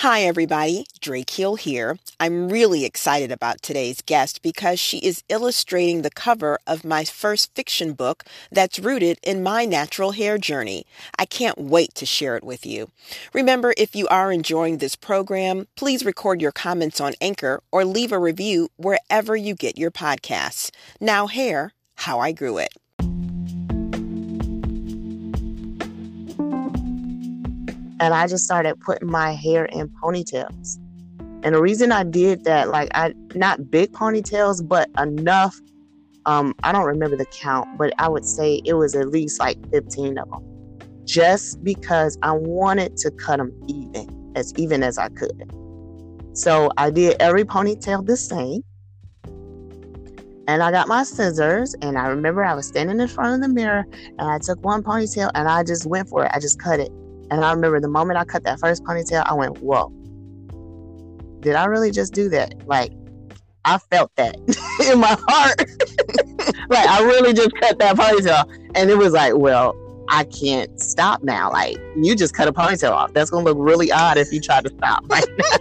Hi, everybody. Drake Hill here. I'm really excited about today's guest because she is illustrating the cover of my first fiction book that's rooted in my natural hair journey. I can't wait to share it with you. Remember, if you are enjoying this program, please record your comments on Anchor or leave a review wherever you get your podcasts. Now, hair, how I grew it. And I just started putting my hair in ponytails. And the reason I did that, like I not big ponytails, but enough. Um, I don't remember the count, but I would say it was at least like 15 of them. Just because I wanted to cut them even, as even as I could. So I did every ponytail the same. And I got my scissors, and I remember I was standing in front of the mirror, and I took one ponytail and I just went for it. I just cut it. And I remember the moment I cut that first ponytail, I went, whoa, did I really just do that? Like, I felt that in my heart. like, I really just cut that ponytail. And it was like, well, I can't stop now. Like, you just cut a ponytail off. That's going to look really odd if you try to stop right now.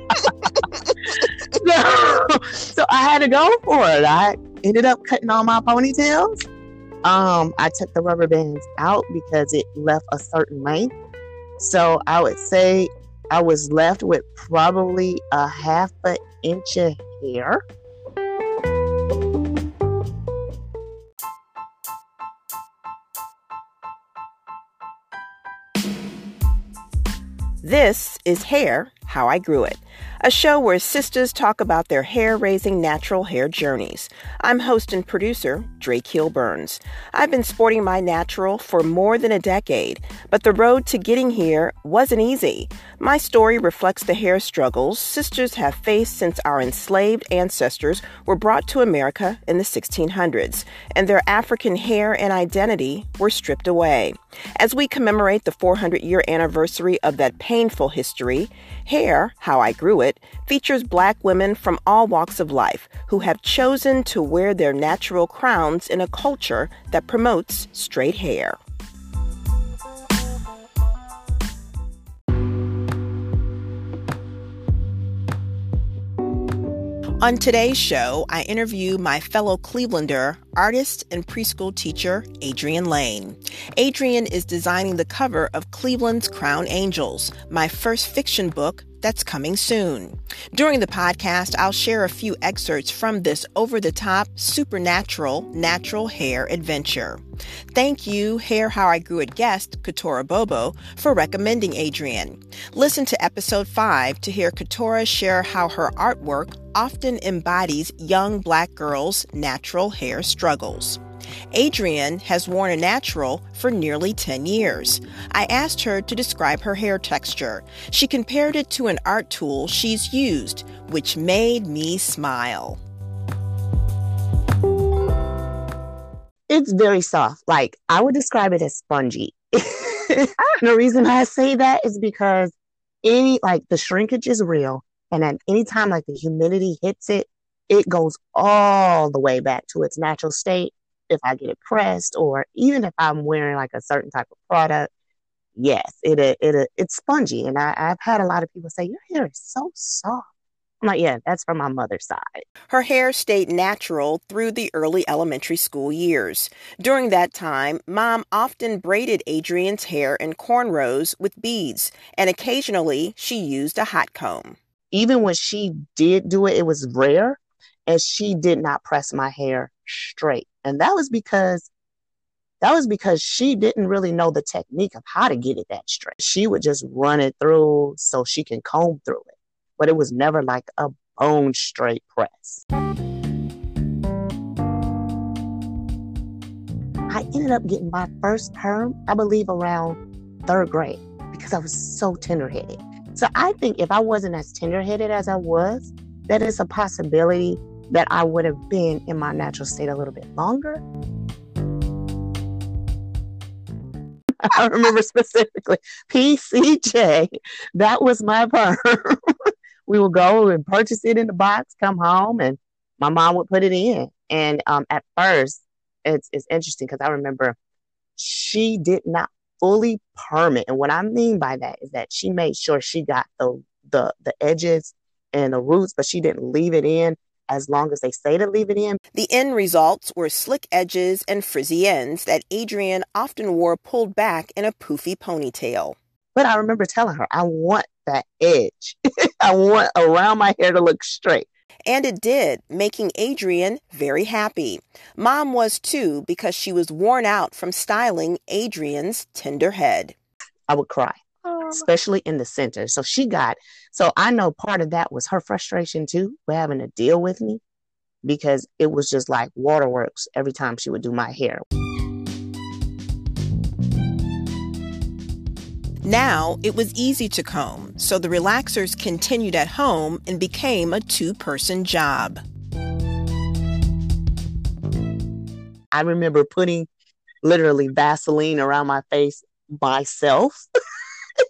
so, so I had to go for it. I ended up cutting all my ponytails. Um, I took the rubber bands out because it left a certain length. So I would say I was left with probably a half an inch of hair. This is Hair How I Grew It a show where sisters talk about their hair raising natural hair journeys. I'm host and producer Drake Hill Burns. I've been sporting my natural for more than a decade, but the road to getting here wasn't easy. My story reflects the hair struggles sisters have faced since our enslaved ancestors were brought to America in the 1600s, and their African hair and identity were stripped away. As we commemorate the 400 year anniversary of that painful history, Hair, How I Grew It, features black women from all walks of life who have chosen to wear their natural crowns in a culture that promotes straight hair. On today's show, I interview my fellow Clevelander, artist and preschool teacher, Adrian Lane. Adrian is designing the cover of Cleveland's Crown Angels, my first fiction book that's coming soon. During the podcast, I'll share a few excerpts from this over the top, supernatural, natural hair adventure. Thank you, Hair How I Grew It guest, Keturah Bobo, for recommending Adrian. Listen to episode 5 to hear Keturah share how her artwork often embodies young black girls' natural hair struggles. Adrian has worn a natural for nearly 10 years. I asked her to describe her hair texture. She compared it to an art tool she's used, which made me smile. It's very soft. Like I would describe it as spongy. the reason I say that is because any like the shrinkage is real. And at any time like the humidity hits it, it goes all the way back to its natural state if I get it pressed or even if I'm wearing like a certain type of product, yes, it it, it it's spongy. And I, I've had a lot of people say, Your hair is so soft. I'm like, yeah, that's from my mother's side. Her hair stayed natural through the early elementary school years. During that time, mom often braided Adrian's hair in cornrows with beads, and occasionally she used a hot comb. Even when she did do it, it was rare, and she did not press my hair straight. And that was because that was because she didn't really know the technique of how to get it that straight. She would just run it through so she can comb through it. But it was never like a bone straight press. I ended up getting my first perm, I believe, around third grade because I was so tender headed. So I think if I wasn't as tender headed as I was, that is a possibility that I would have been in my natural state a little bit longer. I remember specifically PCJ. That was my perm. we would go and purchase it in the box, come home, and my mom would put it in. And um, at first, it's, it's interesting because I remember she did not fully perm it. And what I mean by that is that she made sure she got the the the edges and the roots, but she didn't leave it in as long as they say to leave it in. The end results were slick edges and frizzy ends that Adrian often wore pulled back in a poofy ponytail. But I remember telling her, I want that edge. I want around my hair to look straight. And it did, making Adrian very happy. Mom was too, because she was worn out from styling Adrian's tender head. I would cry, Oh. especially in the center. So she got, so I know part of that was her frustration too, with having to deal with me because it was just like waterworks every time she would do my hair. Now it was easy to comb, so the relaxers continued at home and became a two person job. I remember putting literally Vaseline around my face myself.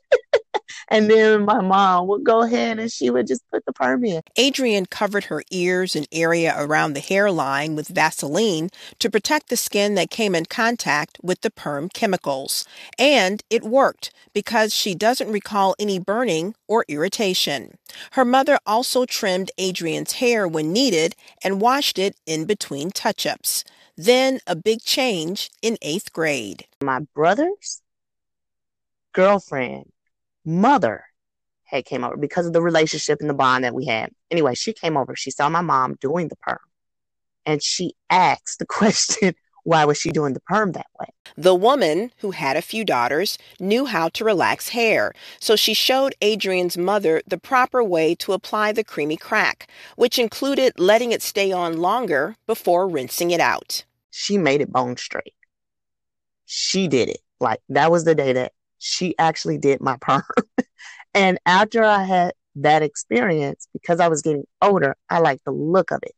And then my mom would go ahead and she would just put the perm in. Adrian covered her ears and area around the hairline with Vaseline to protect the skin that came in contact with the perm chemicals. And it worked because she doesn't recall any burning or irritation. Her mother also trimmed Adrian's hair when needed and washed it in between touch ups. Then a big change in eighth grade. My brother's girlfriend mother had came over because of the relationship and the bond that we had. Anyway, she came over. She saw my mom doing the perm. And she asked the question, why was she doing the perm that way? The woman, who had a few daughters, knew how to relax hair, so she showed Adrian's mother the proper way to apply the creamy crack, which included letting it stay on longer before rinsing it out. She made it bone straight. She did it. Like that was the day that she actually did my perm. and after I had that experience, because I was getting older, I liked the look of it.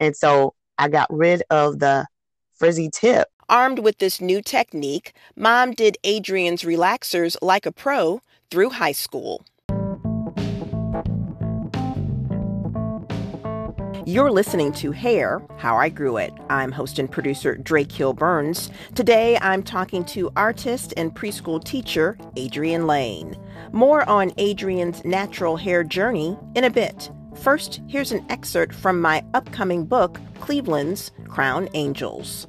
And so I got rid of the frizzy tip. Armed with this new technique, mom did Adrian's relaxers like a pro through high school. You're listening to Hair How I Grew It. I'm host and producer Drake Hill Burns. Today I'm talking to artist and preschool teacher Adrian Lane. More on Adrian's natural hair journey in a bit. First, here's an excerpt from my upcoming book, Cleveland's Crown Angels.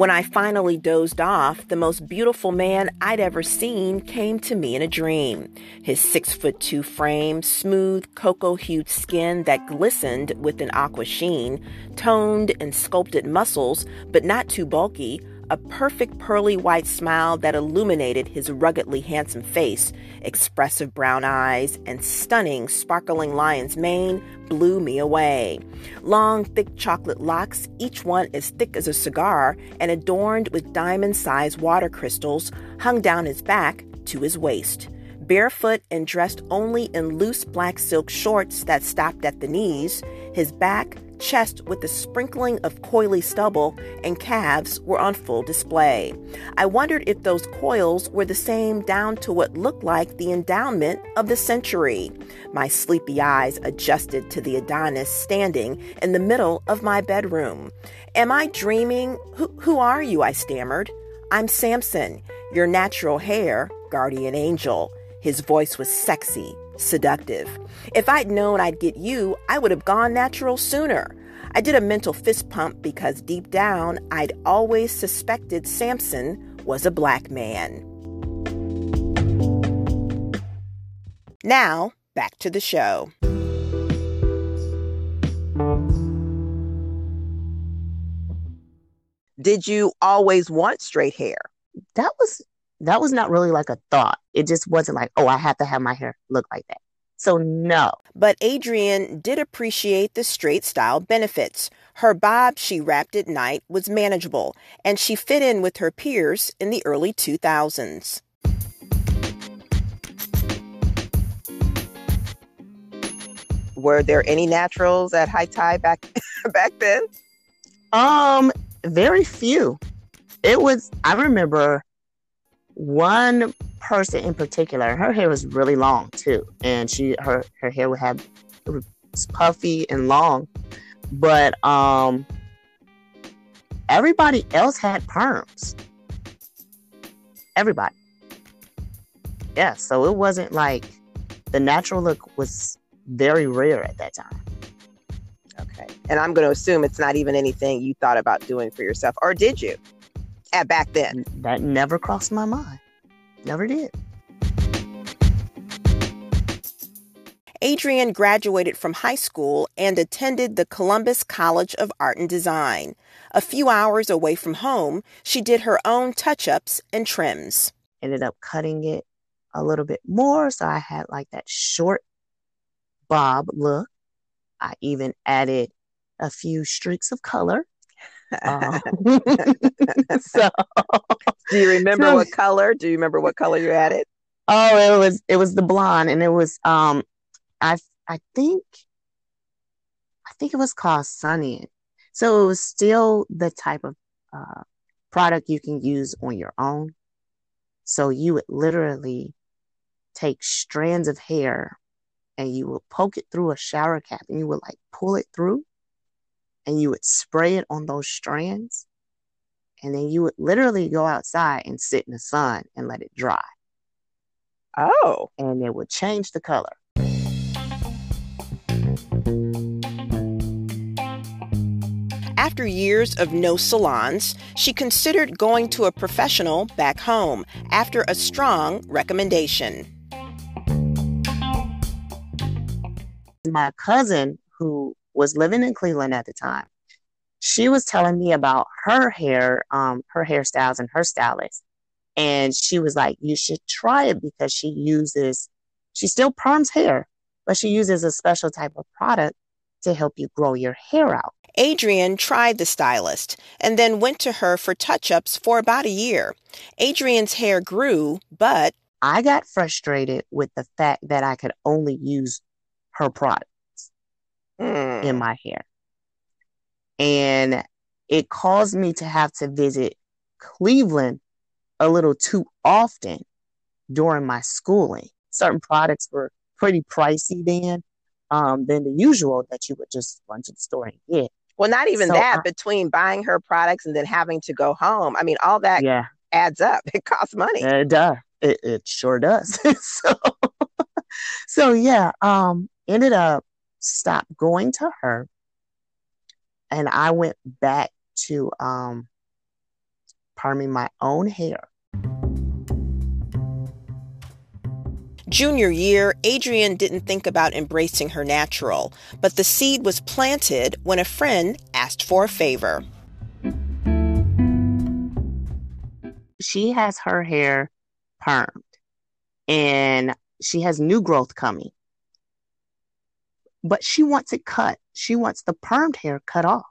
When I finally dozed off, the most beautiful man I'd ever seen came to me in a dream. His six foot two frame, smooth cocoa hued skin that glistened with an aqua sheen, toned and sculpted muscles, but not too bulky, a perfect pearly white smile that illuminated his ruggedly handsome face, expressive brown eyes, and stunning, sparkling lion's mane blew me away. Long, thick chocolate locks, each one as thick as a cigar and adorned with diamond sized water crystals, hung down his back to his waist barefoot and dressed only in loose black silk shorts that stopped at the knees, his back, chest with a sprinkling of coily stubble, and calves were on full display. I wondered if those coils were the same down to what looked like the endowment of the century. My sleepy eyes adjusted to the Adonis standing in the middle of my bedroom. Am I dreaming? Who, who are you? I stammered. I'm Samson, your natural hair guardian angel. His voice was sexy, seductive. If I'd known I'd get you, I would have gone natural sooner. I did a mental fist pump because deep down, I'd always suspected Samson was a black man. Now, back to the show. Did you always want straight hair? That was that was not really like a thought. It just wasn't like, oh, I have to have my hair look like that. So, no. But Adrian did appreciate the straight style benefits. Her bob she wrapped at night was manageable, and she fit in with her peers in the early 2000s. Were there any naturals at high tide back back then? Um, very few. It was I remember one person in particular, her hair was really long too, and she her her hair would have was puffy and long, but um, everybody else had perms. Everybody. Yeah, so it wasn't like the natural look was very rare at that time. Okay. And I'm going to assume it's not even anything you thought about doing for yourself, or did you? At back then? That never crossed my mind. Never did. Adrian graduated from high school and attended the Columbus College of Art and Design. A few hours away from home, she did her own touch ups and trims. Ended up cutting it a little bit more, so I had like that short bob look. I even added a few streaks of color. Um, so, do you remember so, what color? Do you remember what color you added? Oh, it was it was the blonde, and it was um I I think I think it was called Sun-In. So it was still the type of uh, product you can use on your own. So you would literally take strands of hair and you would poke it through a shower cap and you would like pull it through and you would spray it on those strands. And then you would literally go outside and sit in the sun and let it dry. Oh. And it would change the color. After years of no salons, she considered going to a professional back home after a strong recommendation. My cousin, who was living in Cleveland at the time, she was telling me about her hair, um, her hairstyles and her stylist. And she was like, you should try it because she uses, she still perms hair, but she uses a special type of product to help you grow your hair out. Adrian tried the stylist and then went to her for touch ups for about a year. Adrian's hair grew, but I got frustrated with the fact that I could only use her products mm. in my hair. And it caused me to have to visit Cleveland a little too often during my schooling. Certain products were pretty pricey then um, than the usual that you would just run to the store and get. Well, not even so that. I, between buying her products and then having to go home, I mean, all that yeah. adds up. It costs money. It does. It, it sure does. so, so yeah. Um, ended up stopped going to her, and I went back to um, perming my own hair Junior year, Adrian didn't think about embracing her natural, but the seed was planted when a friend asked for a favor. She has her hair permed and she has new growth coming. But she wants it cut. She wants the permed hair cut off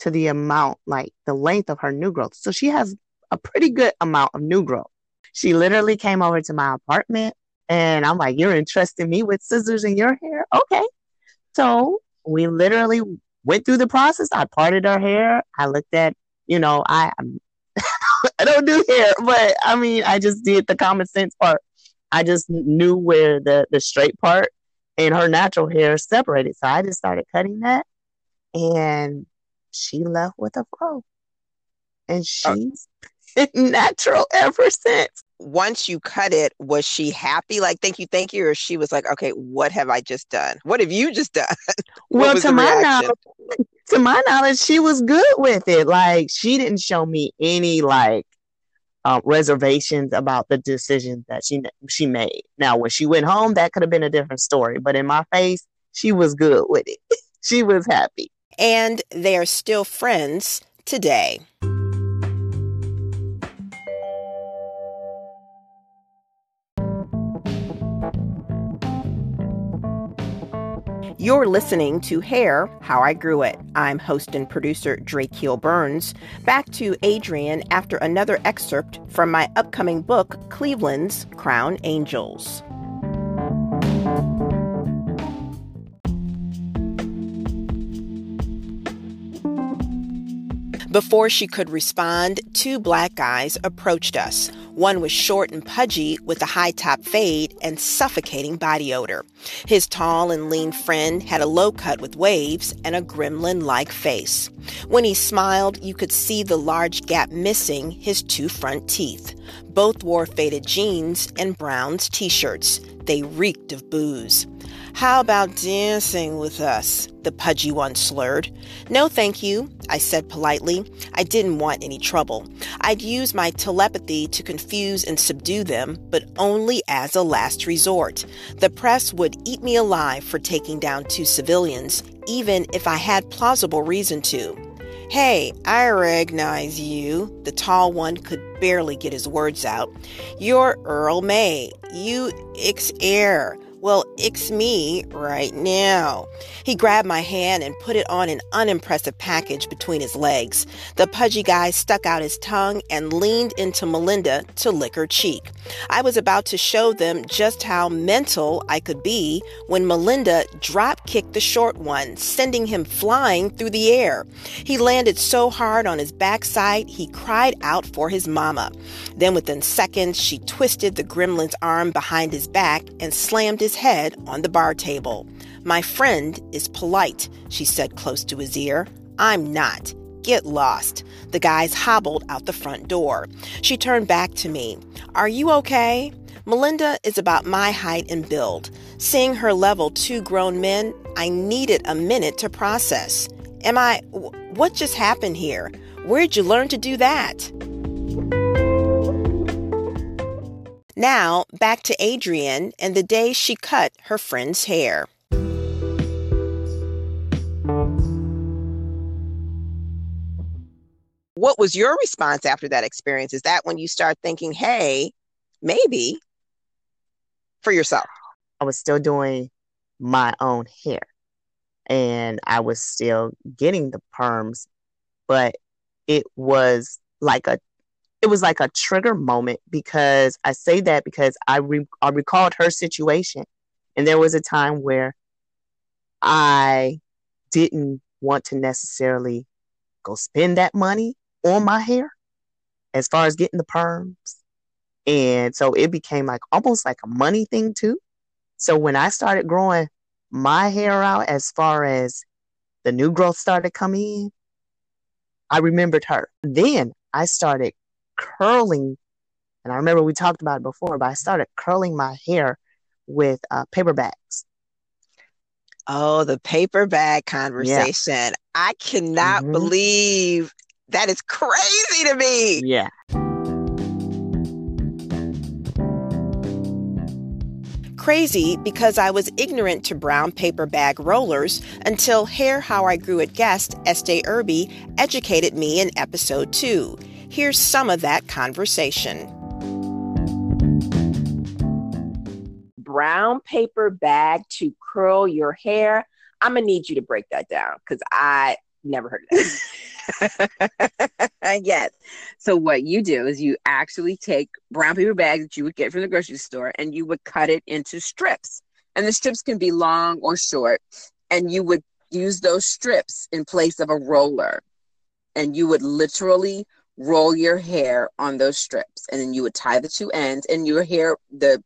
to the amount, like the length of her new growth. So she has a pretty good amount of new growth. She literally came over to my apartment and I'm like, you're entrusting me with scissors in your hair? Okay. So we literally went through the process. I parted her hair. I looked at, you know, I I don't do hair, but I mean, I just did the common sense part. I just knew where the the straight part and her natural hair separated. So I just started cutting that, and she left with a fro, and uh, she's natural ever since once you cut it, was she happy? Like, thank you, thank you, or she was like, okay, what have I just done? What have you just done? well, to my knowledge, to my knowledge, she was good with it. Like, she didn't show me any like uh, reservations about the decision that she she made. Now, when she went home, that could have been a different story. But in my face, she was good with it. she was happy, and they are still friends today. You're listening to Hair How I Grew It. I'm host and producer Drake Hill Burns. Back to Adrian after another excerpt from my upcoming book, Cleveland's Crown Angels. Before she could respond, two black guys approached us. One was short and pudgy with a high top fade and suffocating body odor. His tall and lean friend had a low cut with waves and a gremlin like face. When he smiled, you could see the large gap missing his two front teeth. Both wore faded jeans and Browns t shirts. They reeked of booze. How about dancing with us? The pudgy one slurred. No, thank you, I said politely. I didn't want any trouble. I'd use my telepathy to confuse and subdue them, but only as a last resort. The press would eat me alive for taking down two civilians, even if I had plausible reason to. Hey, I recognize you. The tall one could barely get his words out. You're Earl May. You ex heir. Well, it's me right now. He grabbed my hand and put it on an unimpressive package between his legs. The pudgy guy stuck out his tongue and leaned into Melinda to lick her cheek. I was about to show them just how mental I could be when Melinda drop kicked the short one, sending him flying through the air. He landed so hard on his backside, he cried out for his mama. Then within seconds, she twisted the gremlin's arm behind his back and slammed his head on the bar table. My friend is polite, she said close to his ear. I'm not. Get lost. The guys hobbled out the front door. She turned back to me. Are you okay? Melinda is about my height and build. Seeing her level two grown men, I needed a minute to process. Am I. What just happened here? Where'd you learn to do that? Now, back to Adrian and the day she cut her friend's hair. What was your response after that experience? Is that when you start thinking, hey, maybe for yourself? I was still doing my own hair and I was still getting the perms, but it was like a it was like a trigger moment because I say that because I re- I recalled her situation, and there was a time where I didn't want to necessarily go spend that money on my hair as far as getting the perms. And so it became like almost like a money thing too. So when I started growing my hair out as far as the new growth started coming in, I remembered her. Then I started curling, and I remember we talked about it before, but I started curling my hair with uh, paper bags. Oh, the paper bag conversation. Yeah. I cannot mm-hmm. believe that is crazy to me. Yeah. Crazy because I was ignorant to brown paper bag rollers until Hair How I Grew It guest Estee Irby educated me in episode 2. Here's some of that conversation. Brown paper bag to curl your hair. I'm gonna need you to break that down because I never heard of that. yes. So what you do is you actually take brown paper bags that you would get from the grocery store and you would cut it into strips. And the strips can be long or short. And you would use those strips in place of a roller. And you would literally roll your hair on those strips and then you would tie the two ends and your hair the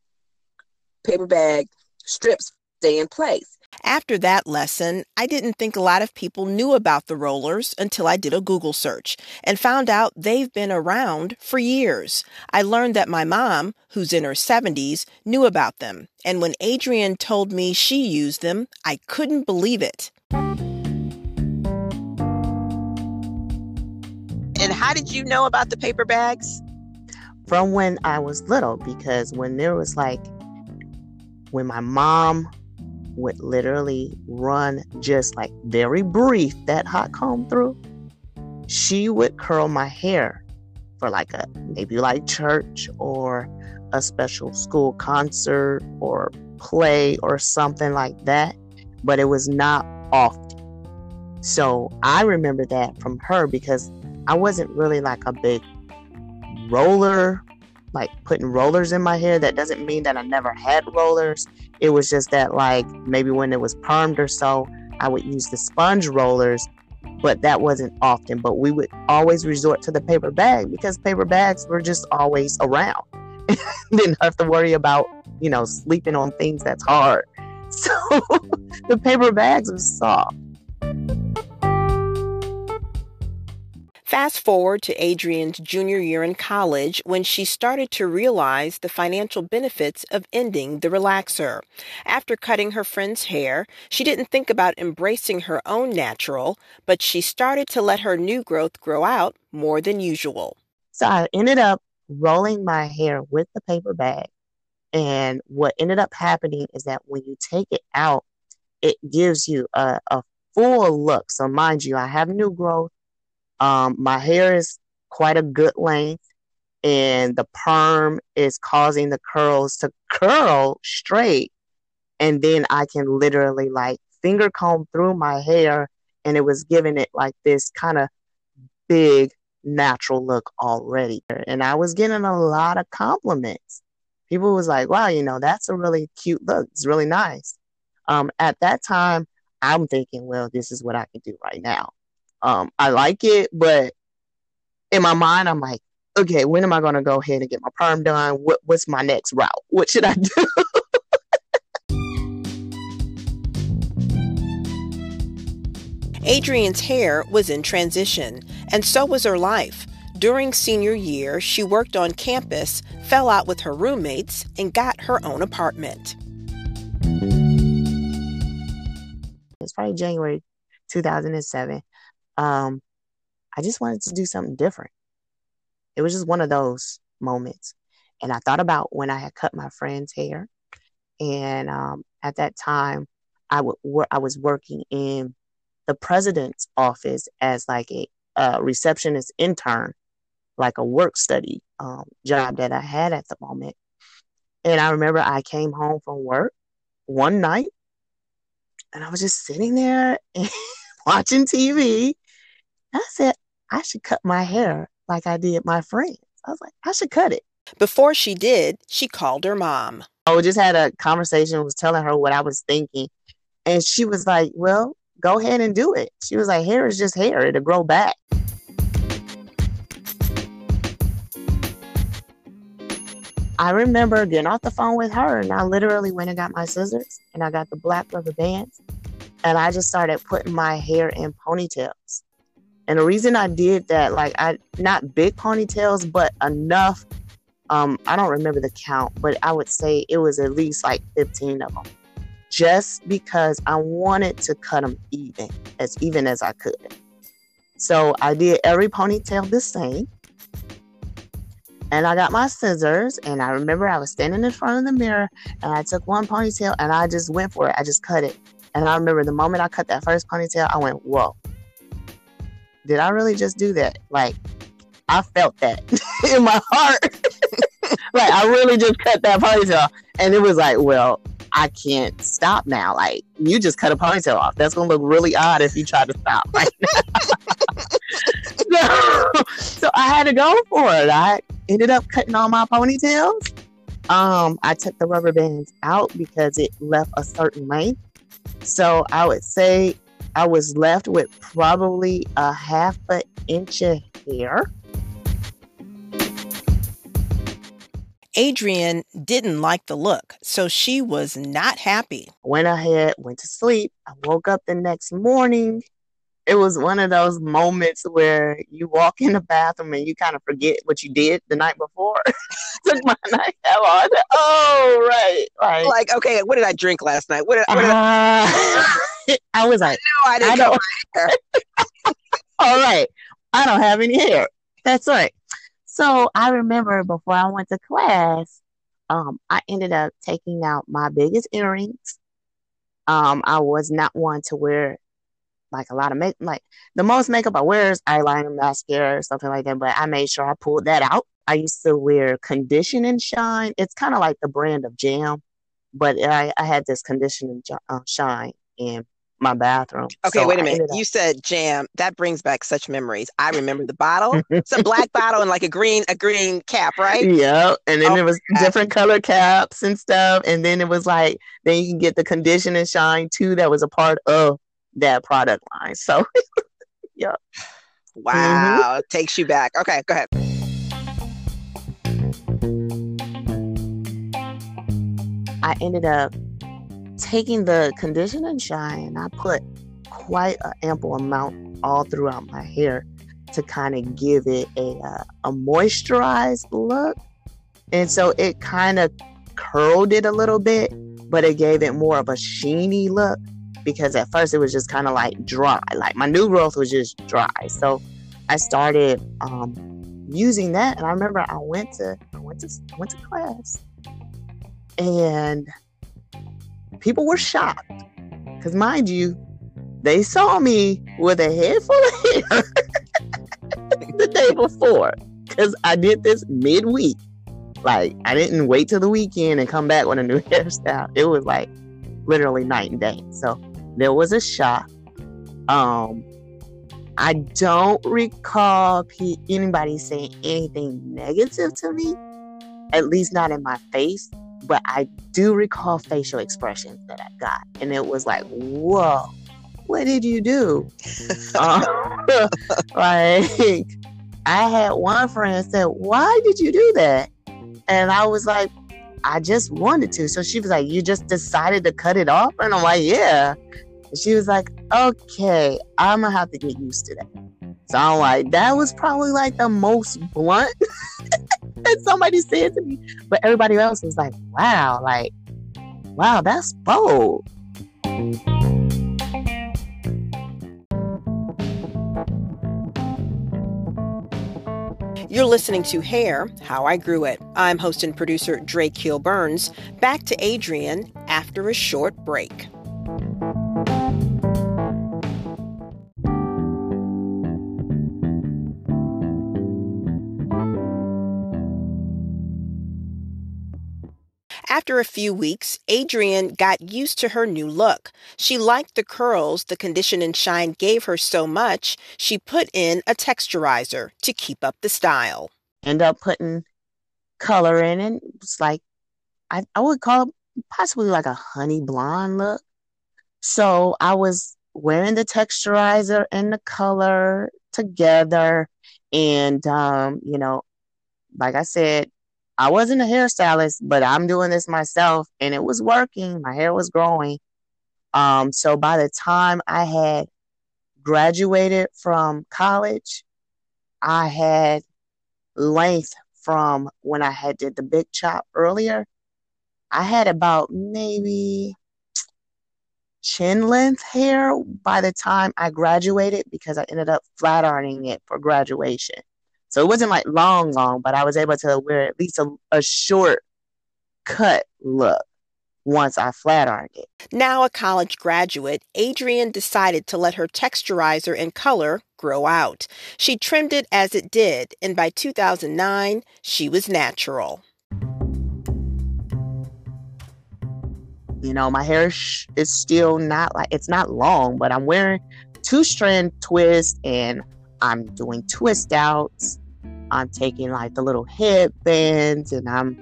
paper bag strips stay in place after that lesson, I didn't think a lot of people knew about the rollers until I did a Google search and found out they've been around for years. I learned that my mom, who's in her 70s, knew about them. And when Adrian told me she used them, I couldn't believe it. And how did you know about the paper bags? From when I was little, because when there was like, when my mom would literally run just like very brief that hot comb through, she would curl my hair for like a maybe like church or a special school concert or play or something like that, but it was not often. So I remember that from her because I wasn't really like a big roller, like putting rollers in my hair. That doesn't mean that I never had rollers. It was just that, like, maybe when it was permed or so, I would use the sponge rollers but that wasn't often. But we would always resort to the paper bag because paper bags were just always around. Didn't have to worry about, you know, sleeping on things that's hard. So the paper bags were soft. Fast forward to Adrian's junior year in college when she started to realize the financial benefits of ending the relaxer. After cutting her friend's hair, she didn't think about embracing her own natural, but she started to let her new growth grow out more than usual. So I ended up rolling my hair with the paper bag. And what ended up happening is that when you take it out, it gives you a, a full look. So, mind you, I have new growth. Um, my hair is quite a good length, and the perm is causing the curls to curl straight. And then I can literally like finger comb through my hair, and it was giving it like this kind of big natural look already. And I was getting a lot of compliments. People was like, wow, you know, that's a really cute look. It's really nice. Um, at that time, I'm thinking, well, this is what I can do right now. Um, I like it, but in my mind, I'm like, okay, when am I going to go ahead and get my perm done? What, what's my next route? What should I do? Adrian's hair was in transition, and so was her life. During senior year, she worked on campus, fell out with her roommates, and got her own apartment. It's probably January 2007 um, I just wanted to do something different. It was just one of those moments. And I thought about when I had cut my friend's hair. And um, at that time, I, w- was I was working in the president's office as like a, a receptionist intern, like a work study um, job that I had at the moment. And I remember I came home from work one night and I was just sitting there watching TV I said, I should cut my hair like I did my friends. I was like, I should cut it. Before she did, she called her mom. I just had a conversation, was telling her what I was thinking. And she was like, Well, go ahead and do it. She was like, Hair is just hair, it'll grow back. I remember getting off the phone with her, and I literally went and got my scissors and I got the black rubber bands, and I just started putting my hair in ponytails. And the reason I did that, like I not big ponytails, but enough. Um, I don't remember the count, but I would say it was at least like 15 of them. Just because I wanted to cut them even, as even as I could. So I did every ponytail the same. And I got my scissors, and I remember I was standing in front of the mirror, and I took one ponytail and I just went for it. I just cut it. And I remember the moment I cut that first ponytail, I went, whoa did I really just do that? Like, I felt that in my heart. like, I really just cut that ponytail. And it was like, well, I can't stop now. Like, you just cut a ponytail off. That's going to look really odd if you try to stop right so, so I had to go for it. I ended up cutting all my ponytails. Um, I took the rubber bands out because it left a certain length. So I would say I was left with probably a half an inch of hair. Adrian didn't like the look, so she was not happy. Went ahead, went to sleep. I woke up the next morning it was one of those moments where you walk in the bathroom and you kind of forget what you did the night before. Took my nightcap on. Oh, right, right. Like, okay, what did I drink last night? What did, what did uh, I? I was like, no, I didn't. I don't. All right, I don't have any hair. That's right. So I remember before I went to class, um, I ended up taking out my biggest earrings. Um, I was not one to wear like a lot of make like the most makeup I wear is eyeliner, mascara, or something like that. But I made sure I pulled that out. I used to wear condition and shine. It's kind of like the brand of Jam, but I, I had this condition and uh, shine in my bathroom. Okay, so wait a minute. You said jam. That brings back such memories. I remember the bottle. it's a black bottle and like a green a green cap, right? Yeah. And then oh, it was different color caps and stuff. And then it was like then you can get the condition and shine too. That was a part of that product line. So Yep. Wow. Mm-hmm. Takes you back. Okay, go ahead. I ended up taking the condition and shine. I put quite an ample amount all throughout my hair to kind of give it a uh, a moisturized look. And so it kind of curled it a little bit, but it gave it more of a sheeny look because at first it was just kind of like dry. Like my new growth was just dry. So I started um, using that, and I remember I went to I went to I went to class, and people were shocked because, mind you, they saw me with a head full of hair the day before because I did this midweek. Like I didn't wait till the weekend and come back with a new hairstyle. It was like literally night and day. So there was a shock. Um, I don't recall anybody saying anything negative to me, at least not in my face. But I do recall facial expressions that I got, and it was like, "Whoa, what did you do?" um, like, I had one friend said, "Why did you do that?" And I was like, "I just wanted to." So she was like, "You just decided to cut it off?" And I'm like, "Yeah." And she was like, "Okay, I'm gonna have to get used to that." So I'm like, "That was probably like the most blunt that somebody said to me." But everybody else was like, "Wow, like, wow, that's bold." You're listening to Hair, How I Grew It. I'm host and producer Drake Hill Burns. Back to Adrian after a short break. After a few weeks, Adrian got used to her new look. She liked the curls the condition and shine gave her so much, she put in a texturizer to keep up the style. End up putting color in it. It's like, I, I would call it possibly like a honey blonde look. So I was wearing the texturizer and the color together. And, um, you know, like I said, I wasn't a hairstylist, but I'm doing this myself and it was working. My hair was growing. Um, so by the time I had graduated from college, I had length from when I had did the big chop earlier. I had about maybe chin length hair by the time I graduated because I ended up flat ironing it for graduation. So it wasn't like long, long, but I was able to wear at least a, a short cut look once I flat ironed it. Now a college graduate, Adrian decided to let her texturizer and color grow out. She trimmed it as it did, and by 2009, she was natural. You know, my hair sh- is still not like it's not long, but I'm wearing two strand twist and I'm doing twist outs I'm taking like the little headbands and I'm,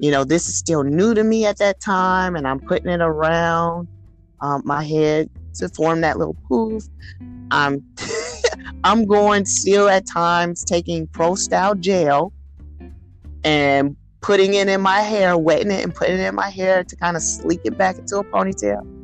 you know, this is still new to me at that time and I'm putting it around um, my head to form that little poof. I'm, I'm going still at times taking Pro Style gel and putting it in my hair, wetting it and putting it in my hair to kind of sleek it back into a ponytail.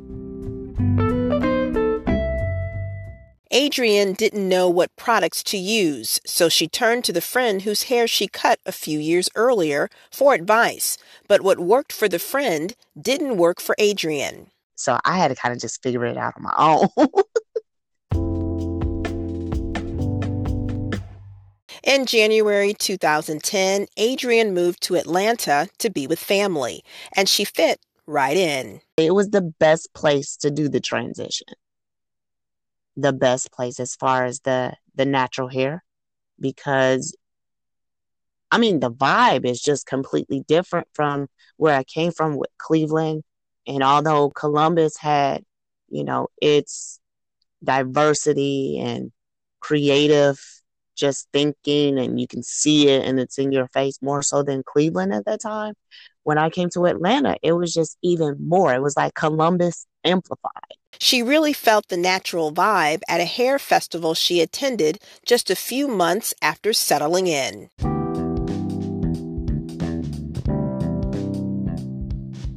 Adrian didn't know what products to use, so she turned to the friend whose hair she cut a few years earlier for advice. But what worked for the friend didn't work for Adrian. So I had to kind of just figure it out on my own. In January 2010, Adrian moved to Atlanta to be with family, and she fit right in. It was the best place to do the transition the best place as far as the the natural hair because I mean the vibe is just completely different from where I came from with Cleveland. And although Columbus had you know its diversity and creative just thinking and you can see it and it's in your face more so than Cleveland at that time when I came to Atlanta it was just even more. It was like Columbus amplified She really felt the natural vibe at a hair festival she attended just a few months after settling in.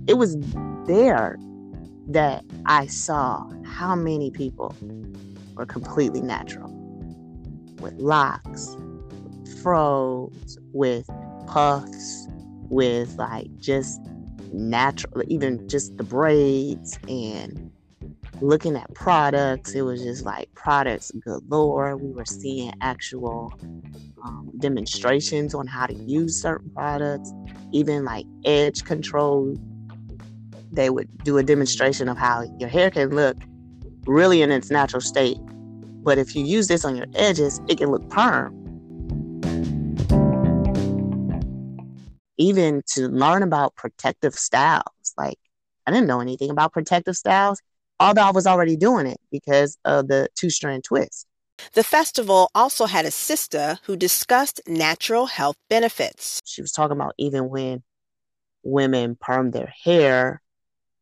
It was there that I saw how many people were completely natural with locks, with fros, with puffs, with like just natural, even just the braids and looking at products. It was just like products galore. We were seeing actual um, demonstrations on how to use certain products, even like edge control. They would do a demonstration of how your hair can look really in its natural state. But if you use this on your edges, it can look perm. Even to learn about protective styles, like I didn't know anything about protective styles although I was already doing it because of the two strand twist. The festival also had a sister who discussed natural health benefits. She was talking about even when women perm their hair,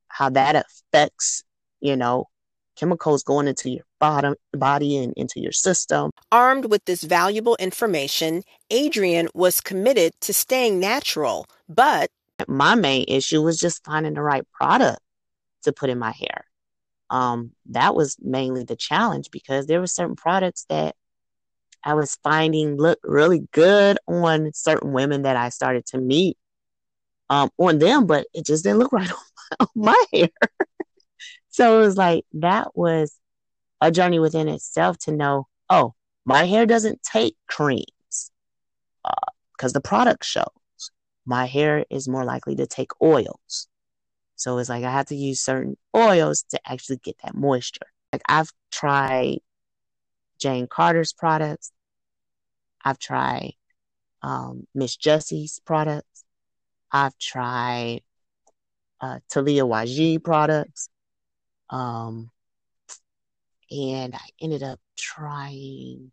how that affects, you know, chemicals going into your bottom, body and into your system. Armed with this valuable information, Adrian was committed to staying natural, but my main issue was just finding the right product to put in my hair um, that was mainly the challenge because there were certain products that I was finding look really good on certain women that I started to meet um, on them, but it just didn't look right on my, on my hair. so it was like that was a journey within itself to know, oh, my hair doesn't take creams because uh, the product shows. My hair is more likely to take oils. So it's like I have to use certain oils to actually get that moisture. Like I've tried Jane Carter's products. I've tried um, Miss Jessie's products. I've tried uh, Taliah Waajid products. Um, and I ended up trying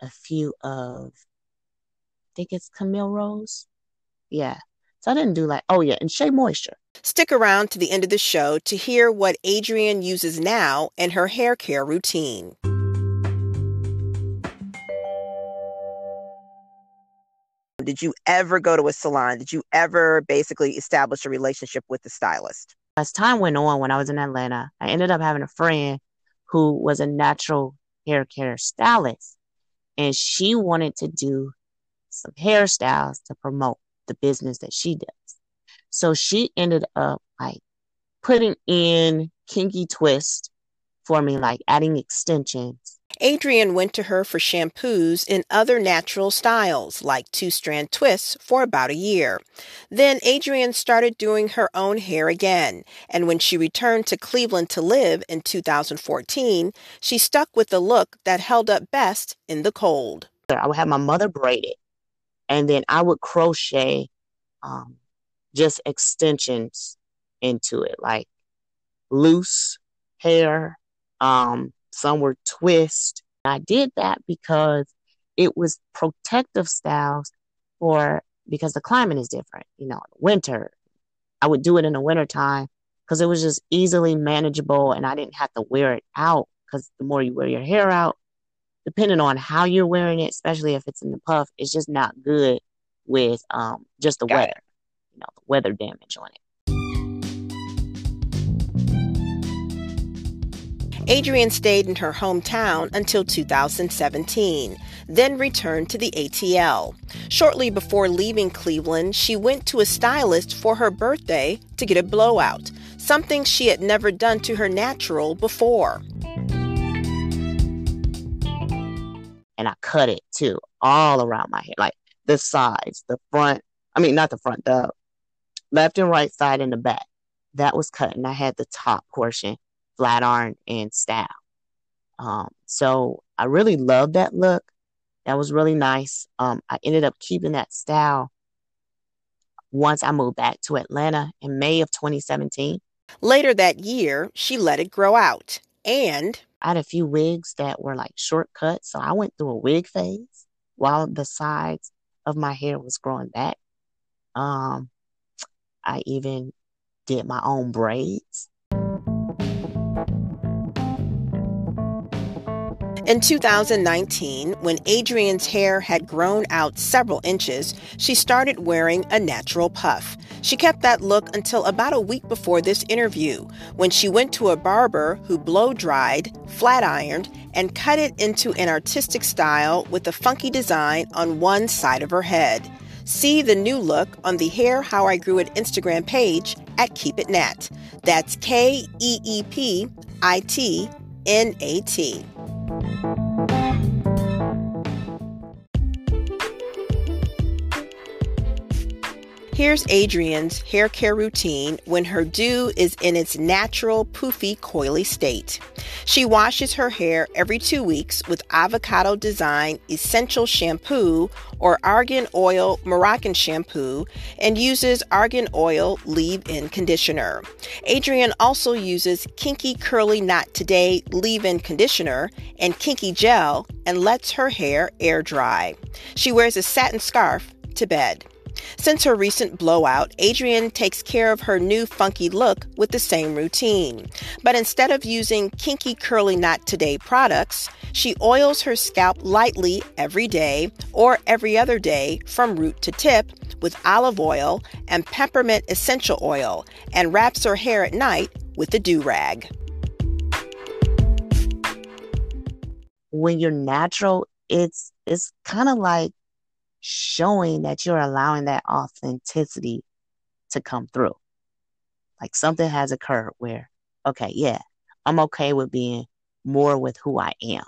a few of, I think it's Camille Rose. Yeah. So I didn't do like, oh yeah, and Shea Moisture. Stick around to the end of the show to hear what Adrian uses now in her hair care routine. Did you ever go to a salon? Did you ever basically establish a relationship with the stylist? As time went on, when I was in Atlanta, I ended up having a friend who was a natural hair care stylist. And she wanted to do some hairstyles to promote the business that she does. So she ended up like putting in kinky twist for me, like adding extensions. Adrian went to her for shampoos in other natural styles, like two strand twists, for about a year. Then Adrian started doing her own hair again, and when she returned to Cleveland to live in 2014, she stuck with the look that held up best in the cold. I would have my mother braid it, and then I would crochet um, just extensions into it, like loose hair. Um, some were twist. I did that because it was protective styles for because the climate is different. You know, winter. I would do it in the wintertime because it was just easily manageable and I didn't have to wear it out because the more you wear your hair out, depending on how you're wearing it, especially if it's in the puff, it's just not good with um, just the Got weather. It you know, the weather damage on it. Adrian stayed in her hometown until 2017, then returned to the ATL. Shortly before leaving Cleveland, she went to a stylist for her birthday to get a blowout, something she had never done to her natural before. And I cut it too, all around my hair, like the sides, the front. I mean, not the front, the left and right side and the back. That was cut, and I had the top portion flat iron and style. Um, so I really loved that look. That was really nice. Um, I ended up keeping that style once I moved back to Atlanta in May of 2017. Later that year, she let it grow out. And I had a few wigs that were like shortcuts. So I went through a wig phase while the sides of my hair was growing back. Um, I even did my own braids. In 2019, when Adrian's hair had grown out several inches, she started wearing a natural puff. She kept that look until about a week before this interview, when she went to a barber who blow dried, flat ironed, and cut it into an artistic style with a funky design on one side of her head. See the new look on the Hair How I Grew It Instagram page at Keep It Nat. That's K E E P I T N A T. Thank you. Here's Adrian's hair care routine when her do is in its natural, poofy, coily state. She washes her hair every two weeks with Avocado Design Essential Shampoo or Argan Oil Moroccan Shampoo and uses Argan Oil Leave In Conditioner. Adrian also uses Kinky Curly Knot Today Leave In Conditioner and Kinky Gel and lets her hair air dry. She wears a satin scarf to bed. Since her recent blowout, Adrian takes care of her new funky look with the same routine. But instead of using Kinky Curly Knot Today products, she oils her scalp lightly every day or every other day from root to tip with olive oil and peppermint essential oil and wraps her hair at night with a do rag. When you're natural, it's it's kind of like showing that you're allowing that authenticity to come through. Like something has occurred where, okay, yeah, I'm okay with being more with who I am.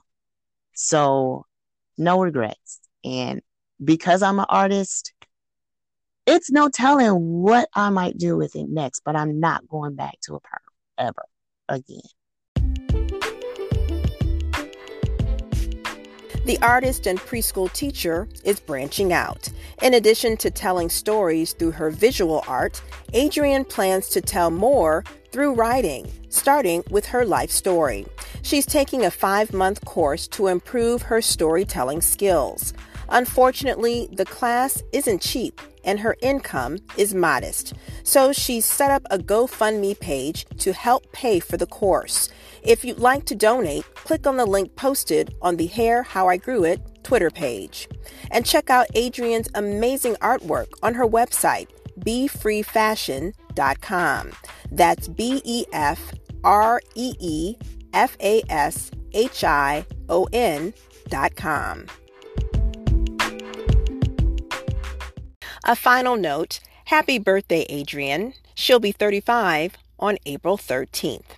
So, no regrets. And because I'm an artist, it's no telling what I might do with it next, but I'm not going back to a perm ever again. The artist and preschool teacher is branching out. In addition to telling stories through her visual art, Adrian plans to tell more through writing, starting with her life story. She's taking a five month course to improve her storytelling skills. Unfortunately, the class isn't cheap and her income is modest. So she's set up a GoFundMe page to help pay for the course. If you'd like to donate, click on the link posted on the Hair How I Grew It Twitter page. And check out Adrian's amazing artwork on her website, befreefashion.com. That's B E F R E E F A S H I O N.com. A final note Happy birthday, Adrian. She'll be 35 on April 13th.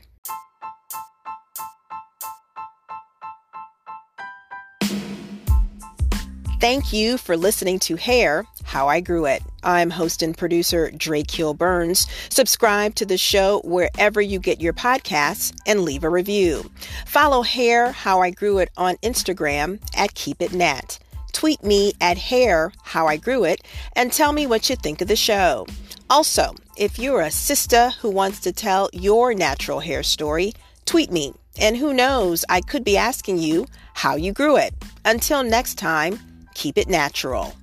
Thank you for listening to Hair How I Grew It. I'm host and producer Drake Hill Burns. Subscribe to the show wherever you get your podcasts and leave a review. Follow Hair How I Grew It on Instagram at Keep It Nat. Tweet me at Hair How I Grew It and tell me what you think of the show. Also, if you're a sister who wants to tell your natural hair story, tweet me. And who knows, I could be asking you how you grew it. Until next time, keep it natural.